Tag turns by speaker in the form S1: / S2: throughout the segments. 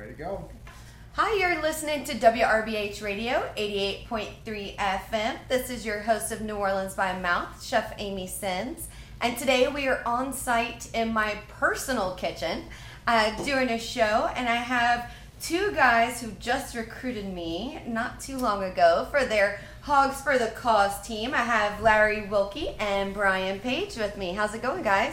S1: Ready to go.
S2: Hi, you're listening to WRBH Radio 88.3 FM. This is your host of New Orleans by Mouth, Chef Amy Sins. And today we are on site in my personal kitchen uh, doing a show, and I have two guys who just recruited me not too long ago for their Hogs for the Cause team. I have Larry Wilke and Brian Paige with me. How's it going, guys?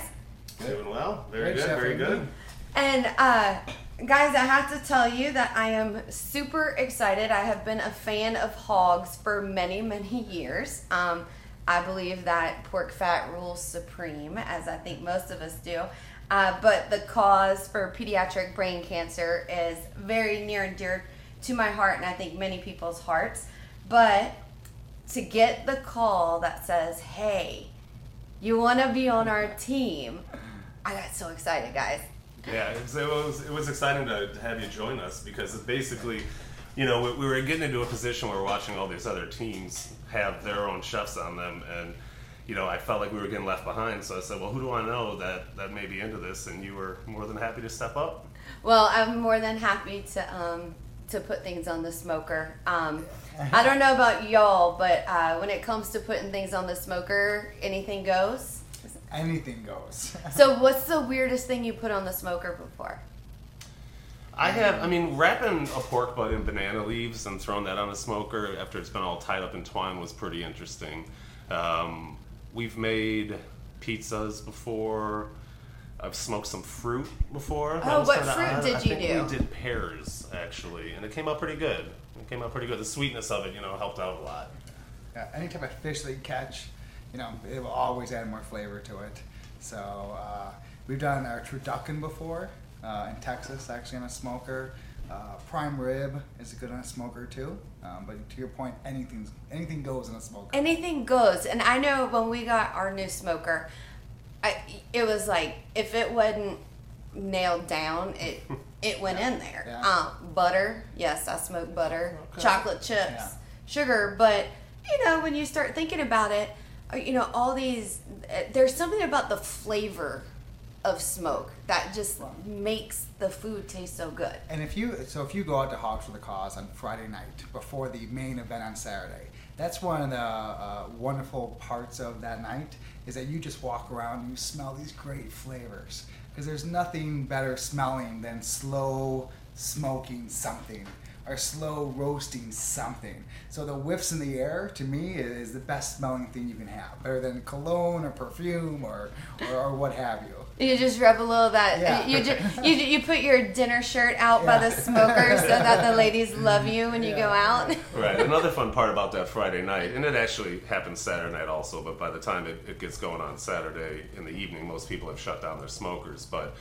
S3: Doing well. Very
S1: Great,
S3: good.
S1: Chef
S3: Very
S1: Amy.
S3: good.
S2: And uh, guys, I have to tell you that I am super excited. I have been a fan of hogs for many, many years. Um, I believe that pork fat rules supreme, as I think most of us do. Uh, but the cause for pediatric brain cancer is very near and dear to my heart, and I think many people's hearts. But to get the call that says, hey, you want to be on our team, I got so excited, guys.
S3: Yeah, it was, it was it exciting to have you join us because it's basically, you know, we, we were getting into a position where we're watching all these other teams have their own chefs on them, and you know, I felt like we were getting left behind. So I said, well, who do I know that that may be into this? And you were more than happy to step up.
S2: Well, I'm more than happy to um, to put things on the smoker. Um, I don't know about y'all, but uh, when it comes to putting things on the smoker, anything goes.
S1: Anything goes.
S2: So, what's the weirdest thing you put on the smoker before?
S3: I have, I mean, wrapping a pork butt in banana leaves and throwing that on a smoker after it's been all tied up in twine was pretty interesting. Um, we've made pizzas before. I've smoked some fruit before. That
S2: Oh,
S3: was
S2: what
S3: kinda
S2: fruit
S3: odd.
S2: did
S3: I
S2: you
S3: think
S2: do?
S3: We did pears actually, and it came out pretty good. It came out pretty good. The sweetness of it, you know, helped out a lot.
S1: Uh, any type of fish that you catch, you know, it will always add more flavor to it. So uh, we've done our turducken before uh, in Texas, actually on a smoker. Uh, prime rib is good on a smoker too. Um, but to your point, anything anything goes on a smoker.
S2: Anything goes. And I know when we got our new smoker, I, it was like if it wasn't nailed down, it it went in there.
S1: Yeah.
S2: Um, butter, yes, I smoke butter.
S3: Okay.
S2: Chocolate chips,
S1: Yeah.
S2: sugar. But you know, when you start thinking about it, you know, all these. uh, There's something about the flavor of smoke that just makes the food taste so good.
S1: And if you so if you go out to Hogs for the Cause on Friday night before the main event on Saturday, that's one of the uh, wonderful parts of that night is that you just walk around and you smell these great flavors because there's nothing better smelling than slow smoking something or slow roasting something. So the whiffs in the air to me is the best smelling thing you can have, better than cologne or perfume or or, or what have you.
S2: You just rub a little of that.
S1: Yeah.
S2: You just you, you put your dinner shirt out by the smoker so that the ladies love you when you go out.
S3: Right. Another fun part about that Friday night, and it actually happens Saturday night also, but by the time it, it gets going on Saturday in the evening, most people have shut down their smokers. But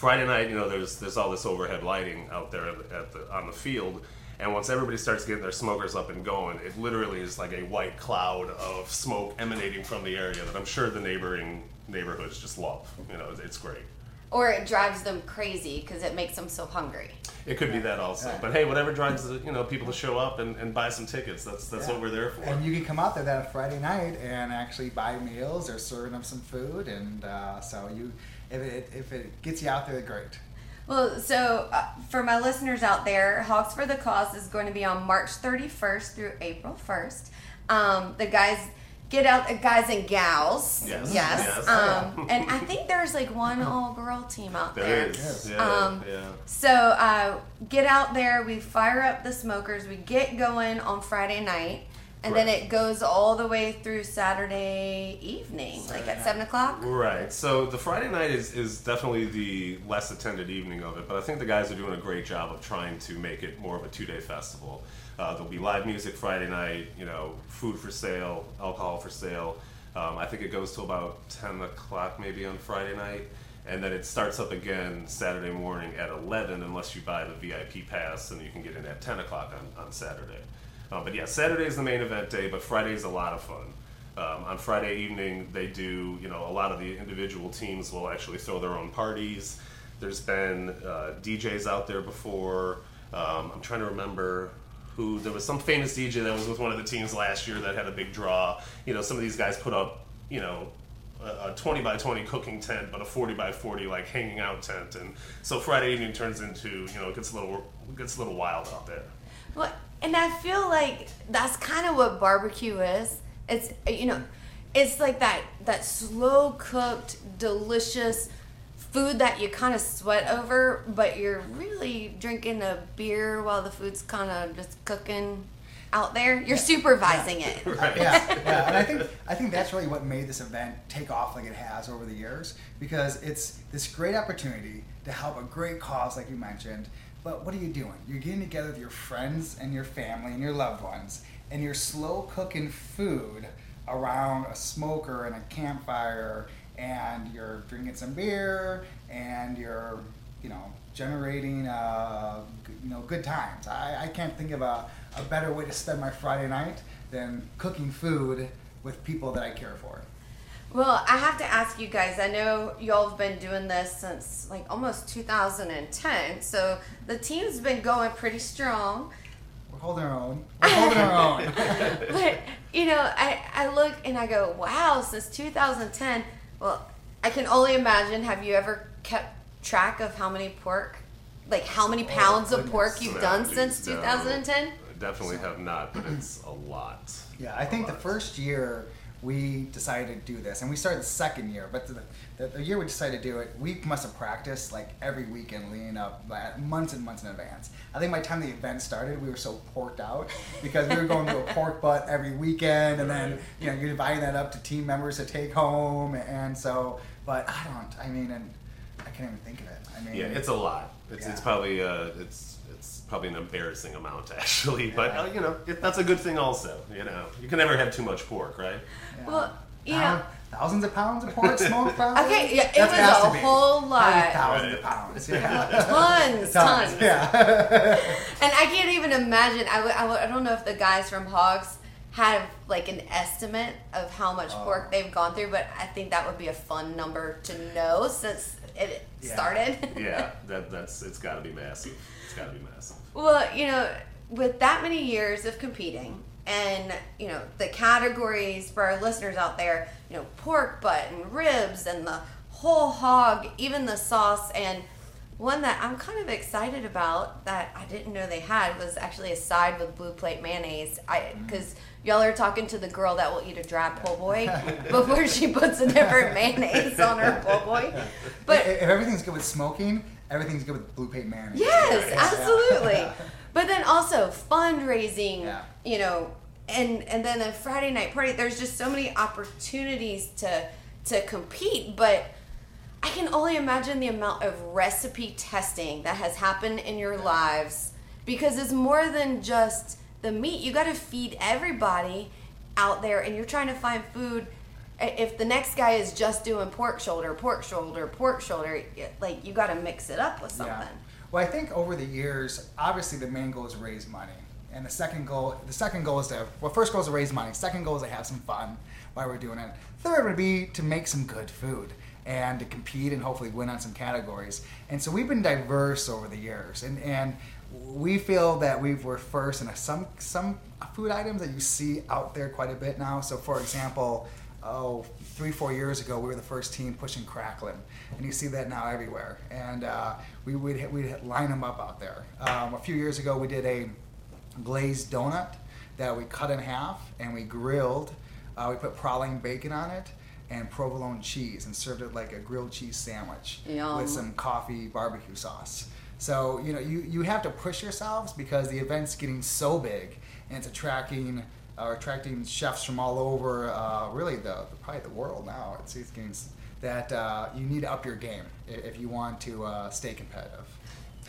S3: Friday night, you know, there's there's all this overhead lighting out there at the, on the field, and once everybody starts getting their smokers up and going, it literally is like a white cloud of smoke emanating from the area that I'm sure the neighboring neighborhoods just love. You know, it's great.
S2: Or it drives them crazy because it makes them so hungry.
S3: It could be that also,
S1: Yeah.
S3: but hey, whatever drives the, you know people to show up and, and buy some tickets. That's that's
S1: Yeah.
S3: what we're there for.
S1: And you can come out there that Friday night and actually buy meals or serving them some food, and uh, so you, if it if it gets you out there, great.
S2: Well, so uh, for my listeners out there, Hogs for the Cause is going to be on March 31st through April 1st. Um, the guys get out, uh, guys and gals.
S3: Yes,
S2: Yes.
S3: yes.
S2: Um, and I think there's like one all girl team out there.
S3: There is.
S1: Yes.
S3: Yeah,
S2: Um,
S3: yeah.
S2: So uh, get out there. We fire up the smokers. We get going on Friday night, and then it goes all the way through Saturday evening, like at
S1: night.
S2: seven o'clock.
S3: Right. So the Friday night is, is definitely the less attended evening of it, but I think the guys are doing a great job of trying to make it more of a two day festival. Uh, there'll be live music Friday night, you know, food for sale, alcohol for sale. Um, I think it goes till about 10 o'clock maybe on Friday night. And then it starts up again Saturday morning at 11 unless you buy the VIP pass and you can get in at 10 o'clock on, on Saturday. Uh, but yeah, Saturday is the main event day, but Friday is a lot of fun. Um, on Friday evening, they do, you know, a lot of the individual teams will actually throw their own parties. There's been uh, DJs out there before. Um, I'm trying to remember who, there was some famous DJ that was with one of the teams last year that had a big draw. You know, some of these guys put up, you know, a, a 20 by 20 cooking tent, but a 40 by 40 like hanging out tent, and so Friday evening turns into you know it gets a little gets a little wild out there.
S2: Well, and I feel like that's kind of what barbecue is. It's you know, it's like that that slow cooked, delicious food that you kind of sweat over, but you're really drinking a beer while the food's kind of just cooking out there. You're supervising it.
S3: Right.
S1: yeah, yeah, and I think I think that's really what made this event take off like it has over the years because it's this great opportunity to help a great cause, like you mentioned. But what are you doing? You're getting together with your friends and your family and your loved ones, and you're slow cooking food around a smoker and a campfire, and you're drinking some beer, and you're, you know, generating, uh, you know, good times. I, I can't think of a, a better way to spend my Friday night than cooking food with people that I care for.
S2: Well, I have to ask you guys. I know y'all have been doing this since like almost 2010, so the team's been going pretty strong.
S1: We're holding our own. We're holding our own.
S2: but you know, I, I look and I go, wow, since 2010. Well, I can only imagine. Have you ever kept track of how many pork, like how many
S1: Oh,
S2: pounds of pork you've
S3: No,
S2: done
S3: geez,
S2: since 2010?
S3: I definitely have not, but it's a lot.
S1: Yeah, I
S3: A
S1: think the first year we decided to do this, and we started the second year, but the, the, the year we decided to do it, we must have practiced like every weekend leading up months and months in advance. I think by the time the event started, we were so porked out because we were going to a pork butt every weekend, and then you know you're dividing that up to team members to take home, and so. But I don't. I mean, and I can't even think of it. I mean,
S3: Yeah, it's a lot. It's, it's probably uh, it's it's probably an embarrassing amount actually, but
S1: Yeah.
S3: uh, you know it, that's a good thing also. You know, you can never have too much pork, right?
S1: Yeah.
S2: Well, you
S1: Thou-
S2: know-
S1: thousands of pounds of pork smoked, probably.
S2: Okay, yeah, it
S1: That
S2: was a
S1: to
S2: whole
S1: Probably
S2: lot.
S1: Thousands
S3: Right.
S1: of pounds. Yeah.
S2: Tons, tons.
S1: Yeah.
S2: And I can't even imagine. I, w- I, w- I don't know if the guys from Hogs have like an estimate of how much
S1: Oh.
S2: pork they've gone through, but I think that would be a fun number to know since it
S1: Yeah.
S2: started.
S3: yeah, that that's it's got to be massive. It's got to be massive.
S2: Well, you know, with that many years of competing and, you know, the categories for our listeners out there, you know, pork butt and ribs and the whole hog, even the sauce and one that I'm kind of excited about that I didn't know they had was actually a side with blue plate mayonnaise. I mm. cuz y'all are talking to the girl that will eat a dry po' boy before she puts a different mayonnaise on her po' boy. But
S1: if everything's good with smoking, everything's good with blue plate mayonnaise.
S2: Yes, absolutely. But then also fundraising,
S1: Yeah.
S2: you know, and and then the Friday night party. There's just so many opportunities to to compete, but I can only imagine the amount of recipe testing that has happened in your lives because it's more than just the meat. You got to feed everybody out there, and you're trying to find food. If the next guy is just doing pork shoulder, pork shoulder, pork shoulder, like you got to mix it up with something.
S1: Yeah. Well, I think over the years, obviously the main goal is raise money, and the second goal, the second goal is to, well, first goal is to raise money. Second goal is to have some fun while we're doing it. Third would be to make some good food and to compete and hopefully win on some categories. And so we've been diverse over the years, and and we feel that we were first in some some food items that you see out there quite a bit now. So, for example. Oh, three, four years ago, we were the first team pushing cracklin, and you see that now everywhere. And uh, we would we'd line them up out there. Um, a few years ago, we did a glazed donut that we cut in half and we grilled. Uh, we put praline bacon on it and provolone cheese and served it like a grilled cheese sandwich
S2: Yum.
S1: with some coffee barbecue sauce. So you know you, you have to push yourselves because the event's getting so big and it's attracting uh, attracting chefs from all over uh, really the probably the world now. It's, it's getting that uh, you need to up your game i- if you want to uh, stay competitive.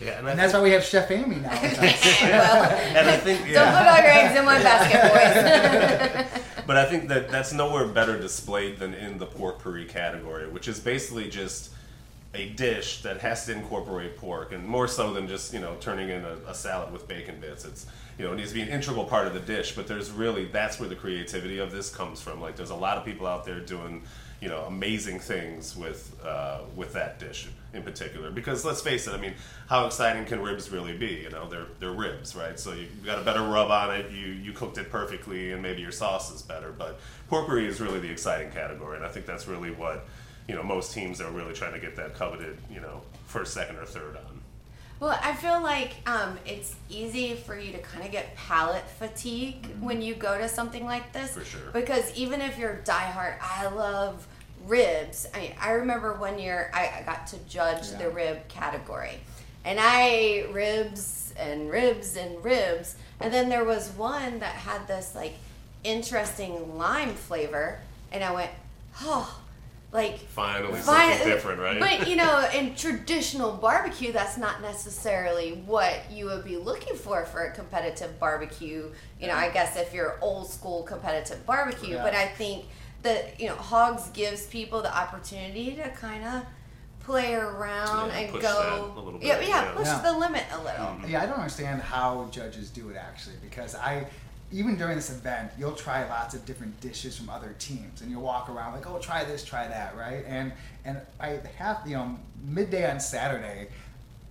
S3: Yeah, and,
S1: And that's
S3: think,
S1: why we have Chef Amy now.
S2: well,
S3: and I think
S2: don't put all your eggs in one basket, boys.
S3: But I think that that's nowhere better displayed than in the Porkpourri category, which is basically just a dish that has to incorporate pork, and more so than just you know turning in a, a salad with bacon bits. It's you know it needs to be an integral part of the dish. But there's really that's where the creativity of this comes from. Like there's a lot of people out there doing you know amazing things with uh, with that dish in particular. Because let's face it, I mean, how exciting can ribs really be? You know, they're they're ribs, right? So you got a better rub on it. You you cooked it perfectly, and maybe your sauce is better. But Porkpourri is really the exciting category, and I think that's really what you know most teams are really trying to get that coveted you know first, second, or third on.
S2: Well, I feel like um, it's easy for you to kind of get palate fatigue mm-hmm. when you go to something like this.
S3: For sure.
S2: Because even if you're diehard, I love ribs. I, I remember one year I, I got to judge yeah. the rib category, and I ate ribs and ribs and ribs, and then there was one that had this like interesting lime flavor, and I went, oh like
S3: finally something different, right?
S2: But you know, in traditional barbecue, that's not necessarily what you would be looking for for a competitive barbecue. You know, I guess if you're old school competitive barbecue, yeah. but I think that you know, Hogs gives people the opportunity to kind of play around
S3: yeah,
S2: and go yeah, yeah, yeah, push the limit a little. Mm-hmm.
S1: Yeah, I don't understand how judges do it actually because I even during this event, you'll try lots of different dishes from other teams, and you'll walk around like, "Oh, try this, try that," right? And and I have you know midday on Saturday,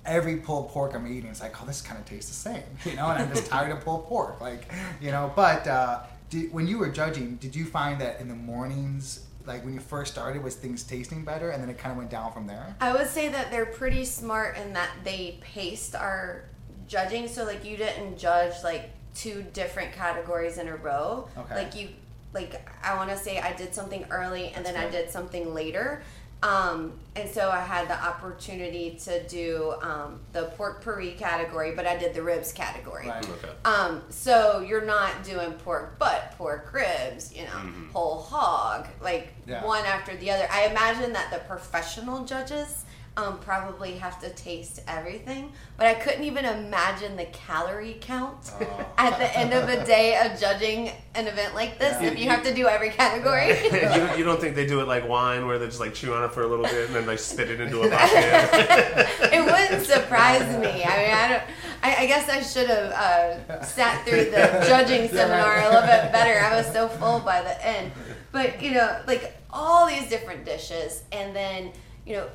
S1: every pulled pork I'm eating is like, "Oh, this kind of tastes the same," you know, and I'm just tired of pulled pork, like you know. But uh, did, when you were judging, did you find that in the mornings? Like when you first started, was things tasting better, and then it kind of went down from there.
S2: I would say that they're pretty smart in that they paced our judging. So like you didn't judge like two different categories in a row.
S1: Okay.
S2: Like you, like I want to say I did something early and That's then I did something later. Um, and so I had the opportunity to do um, the Porkpourri category, but I did the ribs category.
S1: Right.
S3: Okay.
S2: Um, so you're not doing pork butt, pork ribs, you know,
S3: mm-hmm.
S2: whole hog, like
S1: yeah.
S2: one after the other. I imagine that the professional judges um, probably have to taste everything. But I couldn't even imagine the calorie count oh. at the end of a day of judging an event like this yeah. if you have to do every category.
S3: you, don't, you, don't, think they do it like wine where they just like chew on it for a little bit and then they spit it into a bucket?
S2: it wouldn't surprise me. I mean, I don't. I, I guess I should have uh, sat through the judging seminar a little bit better. I was so full by the end. But you know, like all these different dishes, and then you know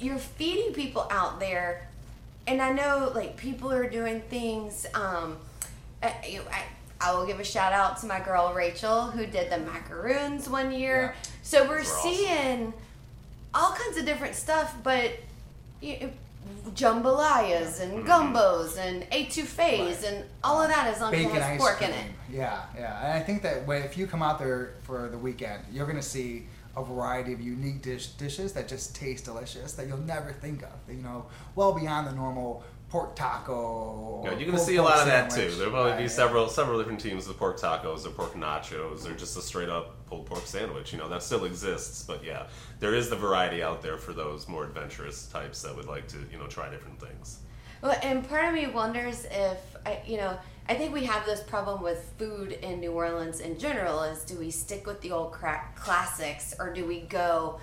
S2: you're feeding people out there and i know like people are doing things um I, I, I will give a shout out to my girl rachel who did the macaroons one year yeah. so we're seeing awesome. all kinds of different stuff but you know, jambalayas and mm-hmm. gumbos and etouffees right. and all of that as long
S1: Bacon
S2: as it has pork cream. in it.
S1: Yeah, yeah. And I think that if you come out there for the weekend, you're going to see a variety of unique dish, dishes that just taste delicious that you'll never think of. You know, well beyond the normal pork taco.
S3: Yeah, you're gonna see a lot of that too. There'll probably right. be several several different teams of pork tacos or pork nachos or just a straight up pulled pork sandwich. You know that still exists, but yeah, there is the variety out there for those more adventurous types that would like to you know try different things.
S2: Well, and part of me wonders if I, you know I think we have this problem with food in New Orleans in general is do we stick with the old crack classics or do we go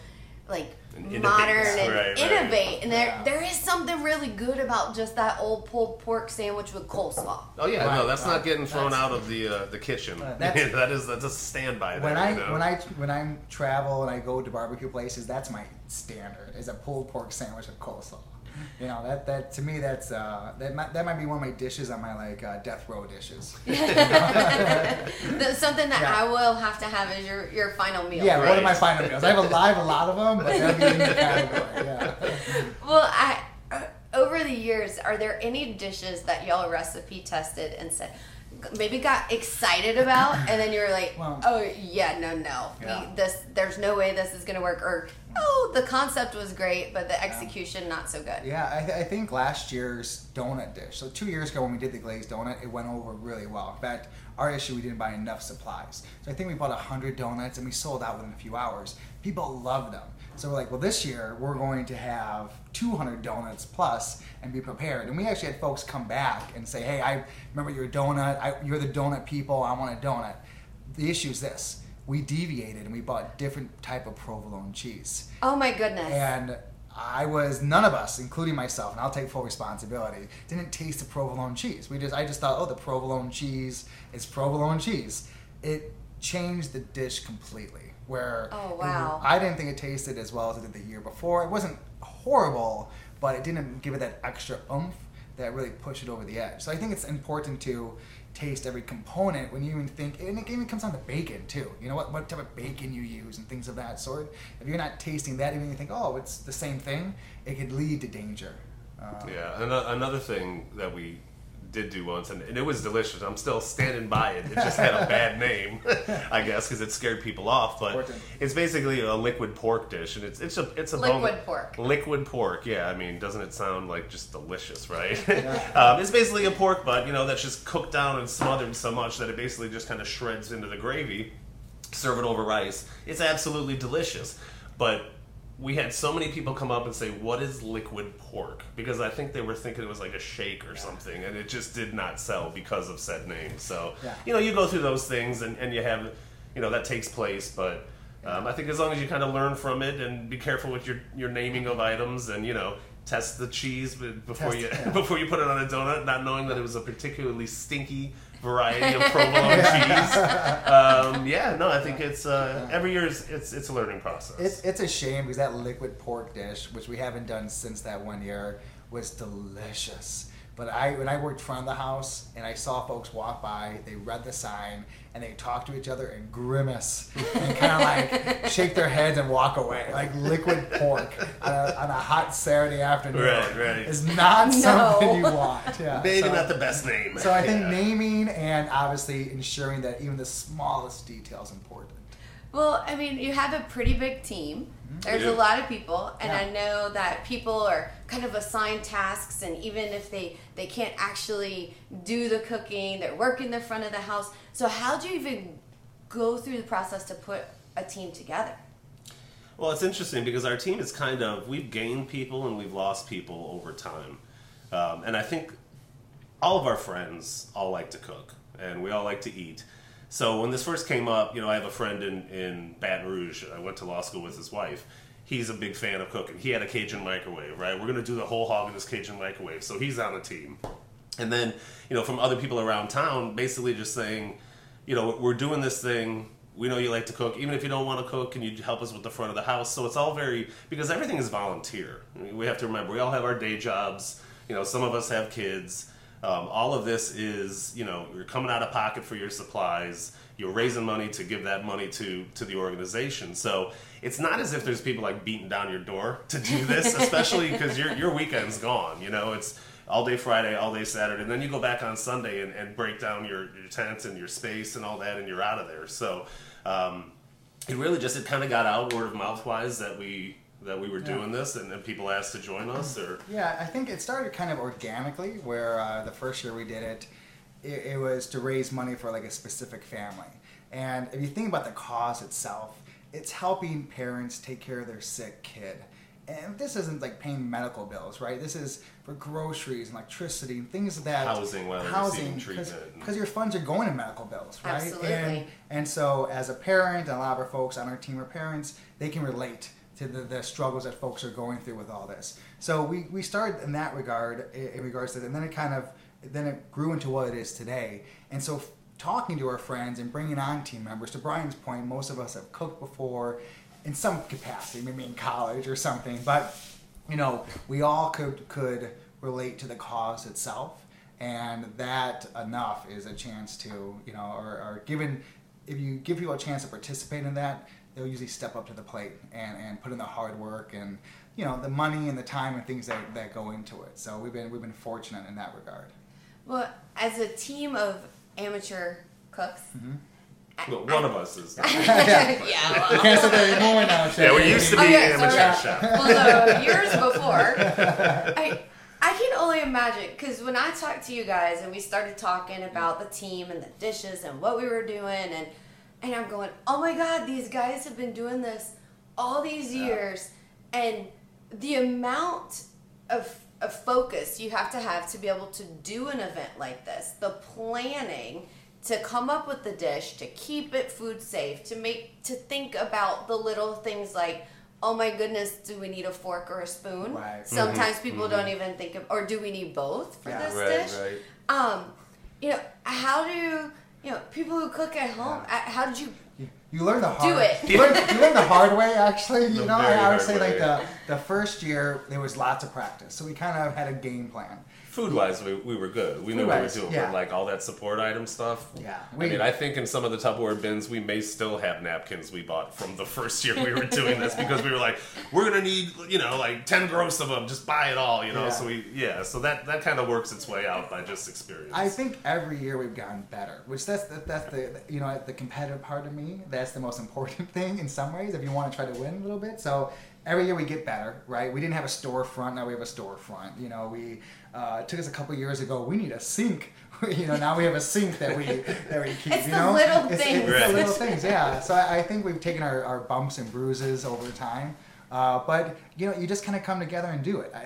S2: like and modern and right, innovate right. and there yeah. there is something really good about just that old pulled pork sandwich with coleslaw.
S3: Oh yeah, right, no, that's not getting thrown that's, out of the uh, the kitchen. Uh, that is that's a standby.
S1: When
S3: there,
S1: I
S3: you know?
S1: when I when I travel and I go to barbecue places, that's my standard is a pulled pork sandwich with coleslaw you know that that to me that's uh, that might, that might be one of my dishes on my like uh, death row dishes.
S2: Something that yeah. I will have to have as your, your final meal.
S1: Yeah, right. one of my final meals. I have a, I have a lot of them, but that'd be in the category. Yeah.
S2: Well, I uh, over the years, are there any dishes that y'all recipe tested and said? maybe got excited about and then you were like well, oh yeah no no yeah. this there's no way this is going to work or oh, the concept was great, but the execution yeah. not so good.
S1: Yeah, I, th- I, think last year's donut dish. So two years ago when we did the glazed donut, it went over really well. In fact, our issue we didn't buy enough supplies. So I think we bought hundred donuts and we sold out within a few hours. People loved them. So we're like, well, this year we're going to have 200 donuts plus and be prepared. And we actually had folks come back and say, hey, I remember your donut. I, you're the donut people. I want a donut. The issue is this we deviated and we bought different type of provolone cheese.
S2: Oh my goodness.
S1: And I was none of us, including myself, and I'll take full responsibility, didn't taste the provolone cheese. We just I just thought, oh, the provolone cheese is provolone cheese. It changed the dish completely. where
S2: Oh,
S1: it-
S2: wow.
S1: I didn't think it tasted as well as it did the year before. It wasn't horrible, but it didn't give it that extra oomph that really pushed it over the edge. So I think it's important to taste every component when you even think, and it even comes down to bacon too. You know what, what type of bacon you use and things of that sort. If you're not tasting that, even you think, oh, it's the same thing, it could lead to danger. Um,
S3: Yeah, another thing that we did do once, and, and it was delicious. I'm still standing by it. It just had a bad name, I guess, because it scared people off. But
S1: Important.
S3: it's basically a liquid pork dish, and it's it's a it's a bone-
S2: Liquid pork.
S3: Liquid pork, yeah. I mean, doesn't it sound like just delicious, right? um, it's basically a pork butt, you know, that's just cooked down and smothered so much that it basically just kind of shreds into the gravy. Serve it over rice. It's absolutely delicious, but we had so many people come up and say, "What is liquid pork?" Because I think they were thinking it was like a shake or something, and it just did not sell because of said name. So
S1: Yeah.
S3: you know, you go through those things, and, and you have, you know, that takes place. But um, I think as long as you kind of learn from it and be careful with your your naming of items, and you know, test the cheese before
S1: Test-
S3: you
S1: yeah.
S3: before you put it on a donut, not knowing that it was a particularly stinky variety of provolone cheese. Um, yeah, no, I think it's uh, every year is, it's it's a learning process.
S1: It's it's a shame because that liquid pork dish, which we haven't done since that one year, was delicious. But I when I worked front of the house and I saw folks walk by, they read the sign and they talk to each other and grimace and kind of like shake their heads and walk away, like liquid pork on a, on a hot Saturday afternoon.
S3: Right, right.
S1: Is not
S2: No.
S1: something you want. Yeah.
S3: Maybe
S1: so-
S3: not the best name.
S1: So I think
S3: Yeah.
S1: naming and obviously ensuring that even the smallest detail is important.
S2: Well, I mean, you have a pretty big team. There's a lot of people, and
S1: Mm-hmm. Yeah.
S2: I know that people are kind of assigned tasks, and even if they they can't actually do the cooking, they're working the front of the house. So how do you even go through the process to put a team together?
S3: Well, it's interesting because our team is kind of we've gained people and we've lost people over time, um, and I think all of our friends all like to cook and we all like to eat. So when this first came up, you know, I have a friend in in Baton Rouge. I went to law school with his wife. He's a big fan of cooking. He had a Cajun microwave, right? We're gonna do the whole hog in this Cajun microwave, so he's on the team. And then, you know, from other people around town, basically just saying, you know, we're doing this thing. We know you like to cook. Even if you don't want to cook, can you help us with the front of the house? So it's all very because everything is volunteer. I mean, we have to remember we all have our day jobs. You know, some of us have kids. Um, all of this is, you know, you're coming out of pocket for your supplies. You're raising money to give that money to to the organization. So it's not as if there's people like beating down your door to do this, especially because your your weekend's gone. You know, it's all day Friday, all day Saturday, and then you go back on Sunday and, and break down your, your tent and your space and all that, and you're out of there. So um, it really just it kind of got out word of mouth wise that we that we were
S1: Yeah.
S3: doing this, and, and people asked to join us. Or
S1: Yeah, I think it started kind of organically, where uh, the first year we did it, it, it was to raise money for like a specific family. And if you think about the cause itself, it's helping parents take care of their sick kid. And this isn't like paying medical bills, right? This is for groceries and electricity and things that
S3: Housing while they're treatment.
S1: because your funds are going to medical bills, right?
S2: Absolutely.
S1: And, and so, as a parent, and a lot of our folks on our team are parents, they can relate to the, the struggles that folks are going through with all this. So we, we started in that regard, in regards to that, and then it kind of then it grew into what it is today. And so, talking to our friends and bringing on team members. To Brian's point, most of us have cooked before, in some capacity, maybe in college or something, but you know, we all could could relate to the cause itself, and that enough is a chance to you know, or, or given if you give people a chance to participate in that, they'll usually step up to the plate and, and put in the hard work and you know the money and the time and things that, that go into it. So we've been we've been fortunate in that regard.
S2: Well, as a team of amateur cooks, mm-hmm.
S3: well, one of us is.
S2: yeah, well,
S1: Can't say that anymore now.
S3: yeah, we used to be
S2: Okay, so-
S3: amateur chef.
S2: well, so years before, I I can only imagine because when I talked to you guys and we started talking about the team and the dishes and what we were doing and and I'm going, oh my god, these guys have been doing this all these years, and the amount of of focus you have to have to be able to do an event like this, the planning to come up with the dish, to keep it food safe, to make to think about the little things like, oh my goodness, do we need a fork or a spoon?
S1: Right.
S2: Sometimes people don't even think of, or do we need both for
S1: Yeah.
S2: this
S3: Right,
S2: dish?
S3: right.
S2: Um, you know, how do you you know people who cook at home? uh, How did you
S1: You, you learn the hard.
S2: Do it.
S1: You learn, you learn the hard way, actually. You
S3: The
S1: know, I, I would
S3: hard
S1: say like
S3: way.
S1: the the first year there was lots of practice, so we kind of had a game plan.
S3: Food wise, we, we were good. We knew what we were doing.
S1: yeah.
S3: But like all that support item stuff.
S1: Yeah,
S3: I mean, I think in some of the Tupperware bins, we may still have napkins we bought from the first year we were doing this because we were like, we're gonna need, you know, like ten gross of them. Just buy it all, you know.
S1: Yeah.
S3: So we, yeah. So that that kind of works its way out by just experience.
S1: I think every year we've gotten better, which that's the, that's the you know the competitive part of me. That's the most important thing in some ways. If you want to try to win a little bit, so every year we get better, right? We didn't have a storefront, now we have a storefront. You know, we uh, it took us a couple years ago. We need a sink. you know, now we have a sink that we that we keep.
S2: It's
S1: you
S2: the
S1: know,
S2: little
S1: it's,
S2: things.
S1: It's
S3: Right.
S1: the little things, yeah. So I, I think we've taken our, our bumps and bruises over time. Uh, but you know, you just kind of come together and do it. I,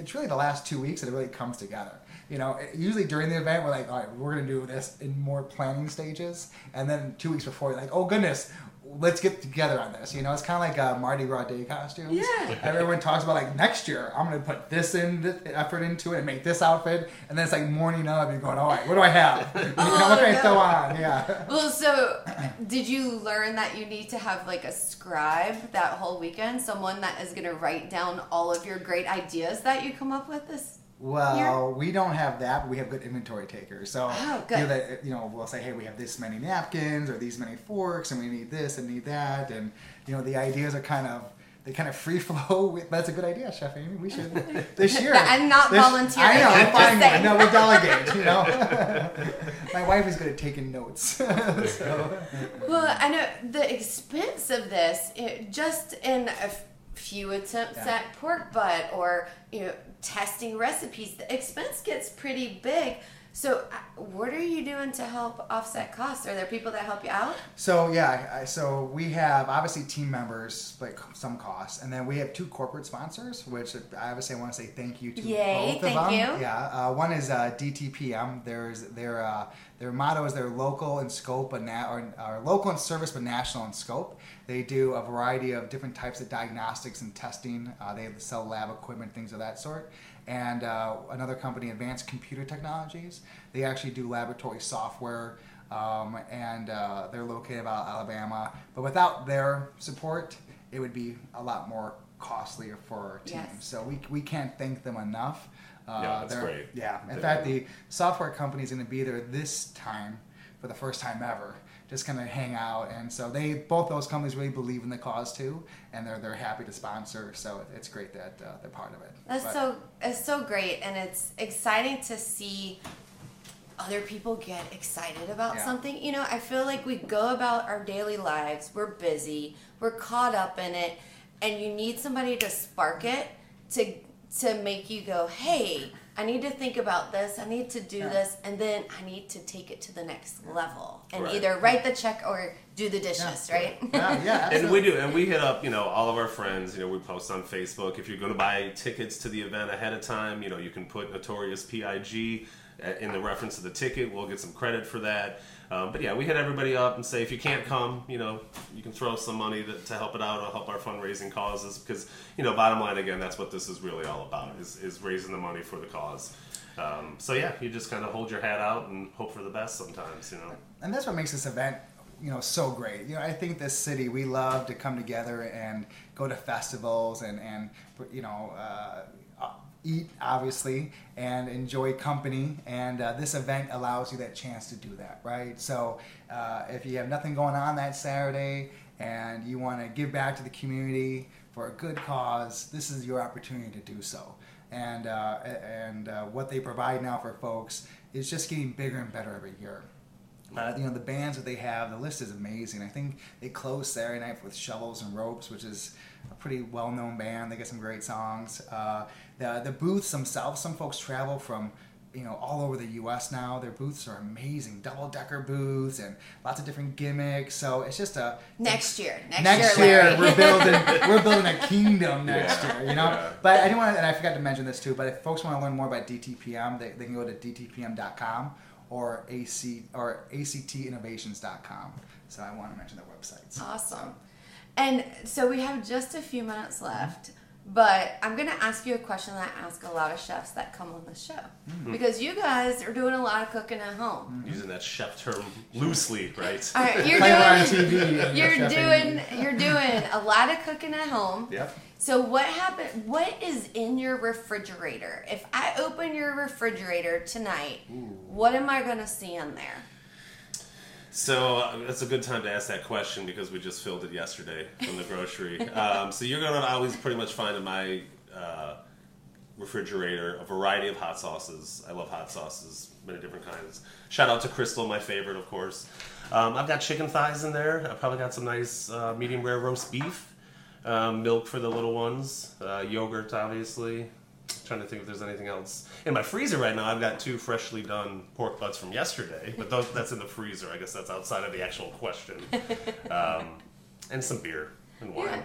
S1: it's really the last two weeks that it really comes together. You know, usually during the event we're like, all right, we're gonna do this in more planning stages, and then two weeks before, you're like, oh goodness, let's get together on this. You know, it's kind of like a Mardi Gras Day costumes.
S2: Yeah.
S1: Everyone talks about like next year, I'm gonna put this in this effort into it and make this outfit, and then it's like morning of, you're going, all right, what do I have? You oh know, what do I throw on? Yeah.
S2: Well, so did you learn that you need to have like a scribe that whole weekend? Someone that is going to write down all of your great ideas that you come up with this?
S1: Well, we don't have that, but we have good inventory takers. So,
S2: Oh,
S1: You, know, that, you know, we'll say, hey, we have this many napkins or these many forks, and we need this and need that, and you know, the ideas are kind of they kind of free flow. That's a good idea, Chef Amy. We should this year.
S2: I'm not
S1: this-
S2: volunteering,
S1: I know.
S2: I'm
S1: fine.
S2: saying.
S1: No, we delegate. You know, my wife is good at taking notes. so,
S2: Well, I know the expense of this, it, just in a f- few attempts
S1: Yeah.
S2: at pork butt or you know testing recipes, the expense gets pretty big. So, uh, what are you doing to help offset costs? Are there people that help you out?
S1: So yeah, so we have obviously team members, like some costs, and then we have two corporate sponsors, which I obviously want to say thank you to
S2: Yay,
S1: both of them.
S2: you.
S1: Yeah, uh, one is uh, DTPM. There's their uh, their motto is they're local in scope, but na- or, or local in service, but national in scope. They do a variety of different types of diagnostics and testing. Uh, they sell lab equipment, things of that sort. And uh, another company, Advanced Computer Technologies, they actually do laboratory software um, and uh, they're located out of Alabama. But without their support, it would be a lot more costlier for our team.
S2: Yes.
S1: So we, we can't thank them enough. Uh,
S3: Yeah, that's great.
S1: Yeah. In
S3: They-
S1: fact, the software company is going to be there this time for the first time ever. Just kind of hang out, and so they both those companies really believe in the cause too, and they're they're happy to sponsor. So it's great that uh, they're part of it.
S2: That's
S1: But-
S2: so it's so great, and it's exciting to see other people get excited about
S1: Yeah.
S2: something. You know, I feel like we go about our daily lives. We're busy. We're caught up in it, and you need somebody to spark it to to make you go, "Hey, I need to think about this. I need to do
S1: Yeah.
S2: this, and then I need to take it to the next level and
S3: Right.
S2: either write the check or do the dishes." Right?
S1: Yeah, yeah,
S3: And we do, and we hit up, you know, all of our friends. You know, we post on Facebook. If you're going to buy tickets to the event ahead of time, you know, you can put Notorious Pig uh, in the reference of the ticket. We'll get some credit for that. Um, but yeah, we hit everybody up and say if you can't come, you know, you can throw some money to, to help it out or help our fundraising causes because, you know, bottom line again, that's what this is really all about is, is raising the money for the cause. Um, so yeah, you just kind of hold your hat out and hope for the best sometimes, you know.
S1: and that's what makes this event you know so great you know i think this city we love to come together and go to festivals and and you know uh, eat obviously and enjoy company and uh, this event allows you that chance to do that right? So uh, if you have nothing going on that saturday and you want to give back to the community for a good cause this is your opportunity to do so. And uh, and uh, what they provide now for folks is just getting bigger and better every year. Uh, you know the bands that they have the list is amazing. I think they close saturday night with shovels and ropes which is a pretty well-known band. They get some great songs. Uh, the, the booths themselves some folks travel from you know all over the us now their booths are amazing double-decker booths and lots of different gimmicks so it's just a
S2: Next year. Next,
S1: next
S2: year,
S1: year, we're building we're building a kingdom next
S3: Yeah,
S1: year you know
S3: yeah.
S1: but i do want to and i forgot to mention this too but if folks want to learn more about dtpm they, they can go to dtpm.com or ac or actinnovations.com so i want to mention their websites
S2: Awesome. And so we have just a few minutes left. But I'm going to ask you a question that I ask a lot of chefs that come on the show. Mm-hmm. Because you guys are doing a lot of cooking at home. Mm-hmm.
S3: Using that chef term loosely, right?
S2: All right, you're doing
S1: TV. and
S2: you're doing you're doing a lot of cooking at home.
S3: Yep.
S2: So what happened? What is in your refrigerator? If I open your refrigerator tonight, what am I gonna see in there?
S3: So uh, that's a good time to ask that question because we just filled it yesterday from the grocery. um, so you're going to always pretty much find in my uh, refrigerator a variety of hot sauces. I love hot sauces, many different kinds. Shout out to Crystal, my favorite, of course. Um, I've got chicken thighs in there. I've probably got some nice uh, medium rare roast beef, um, milk for the little ones, uh, yogurt, obviously. Trying to think if there's anything else in my freezer right now. I've got two freshly done pork butts from yesterday, but those, that's in the freezer. I guess that's outside of the actual question. Um, and some beer and wine.
S2: Yeah.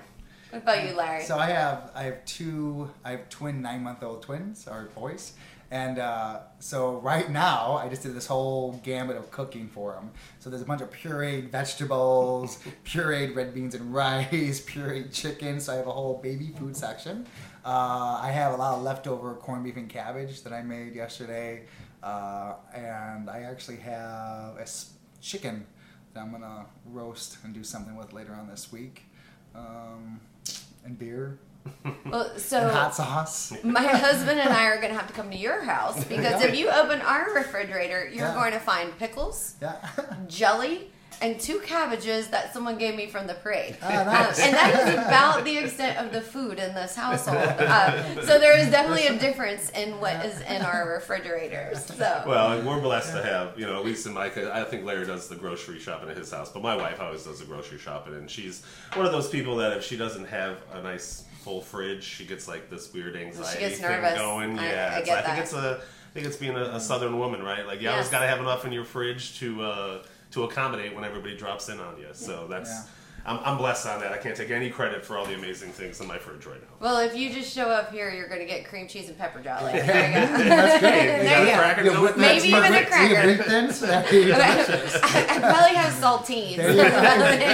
S2: What about you, Larry?
S1: So I have I have two I have twin nine month old twins or boys, and uh, so right now I just did this whole gamut of cooking for them. So there's a bunch of pureed vegetables, pureed red beans and rice, pureed chicken. So I have a whole baby food section. Uh, I have a lot of leftover corned beef and cabbage that I made yesterday, uh, and I actually have a chicken that I'm gonna roast and do something with later on this week. Um, and beer
S2: well,
S1: and
S2: so
S1: hot sauce.
S2: my husband and I are gonna have to come to your house because if you open our refrigerator, you're
S1: Yeah.
S2: going to find pickles,
S1: Yeah.
S2: jelly, and two cabbages that someone gave me from the parade.
S1: Ah, nice.
S2: Um, and that is about the extent of the food in this household. Uh, so there is definitely a difference in what is in our refrigerators. So
S3: Well, we're blessed to have, you know, at least in my case, I think Larry does the grocery shopping at his house, but my wife always does the grocery shopping, and she's one of those people that if she doesn't have a nice full fridge, she gets like this weird anxiety
S2: gets
S3: thing going.
S2: I-
S3: yeah,
S2: I
S3: it's,
S2: get
S3: I think
S2: that.
S3: it's a, I think it's being a, a southern woman, right? Like you always
S2: Yes.
S3: got to have enough in your fridge to uh, to accommodate when everybody drops in on you. So that's.
S1: Yeah.
S3: I'm, I'm blessed on that. I can't take any credit for all the amazing things in my fridge right now.
S2: well, if you just show up here, you're going to get cream cheese and pepper jelly. There you go.
S1: That's great.
S2: There
S3: got
S2: you
S3: a
S2: go.
S3: cracker
S1: Yeah,
S3: to go
S1: with
S3: with
S1: that
S2: Maybe even a cracker.
S1: Big things? That'd be delicious.
S2: I, I probably have saltines.
S1: There you go.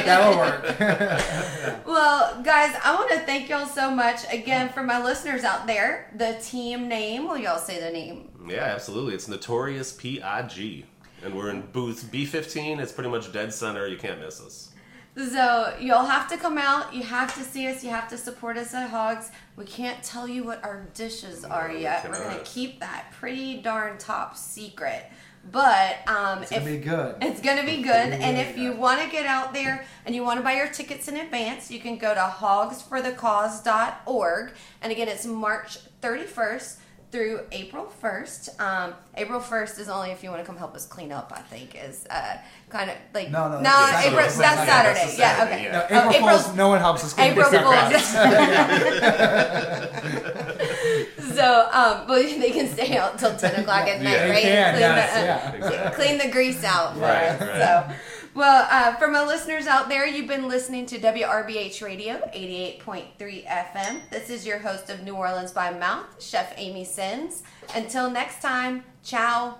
S1: That'll work.
S2: Well, guys, I want to thank y'all so much again for my listeners out there. The team name, will y'all say the name?
S3: Yeah, absolutely. It's Notorious PIG. And we're in booth B15. It's pretty much dead center. You can't miss us.
S2: So you'll have to come out. You have to see us. You have to support us at Hogs. We can't tell you what our dishes are
S3: we
S2: yet. We're gonna keep that pretty darn top secret. But um,
S1: It's gonna be good.
S2: It's going to be good. And if you want to get out there and you want to buy your tickets in advance, you can go to hogsforthecause.org. And again, it's March 31st through April 1st. Um, April 1st is only if you want to come help us clean up, I think, is uh, kind of like.
S1: No, no,
S2: no
S1: that's
S2: April,
S1: Saturday.
S2: that's
S1: That's
S2: Saturday.
S3: Saturday,
S2: Yeah,
S3: Saturday,
S2: okay.
S3: yeah.
S1: No,
S2: Oh,
S1: April
S2: April's-
S1: Fools, no one helps us. Clean up.
S2: April
S1: Fools.
S2: so, um, but they can stay out till 10 o'clock at night,
S3: Yeah,
S2: right?
S1: can,
S2: Clean
S1: yes,
S2: the- uh,
S1: yeah.
S3: Exactly.
S2: clean the grease out for
S3: Right,
S2: us.
S3: right.
S2: So, well, uh, for my listeners out there, you've been listening to WRBH Radio 88.3 FM. This is your host of New Orleans by Mouth, Chef Amy Sins. Until next time, ciao.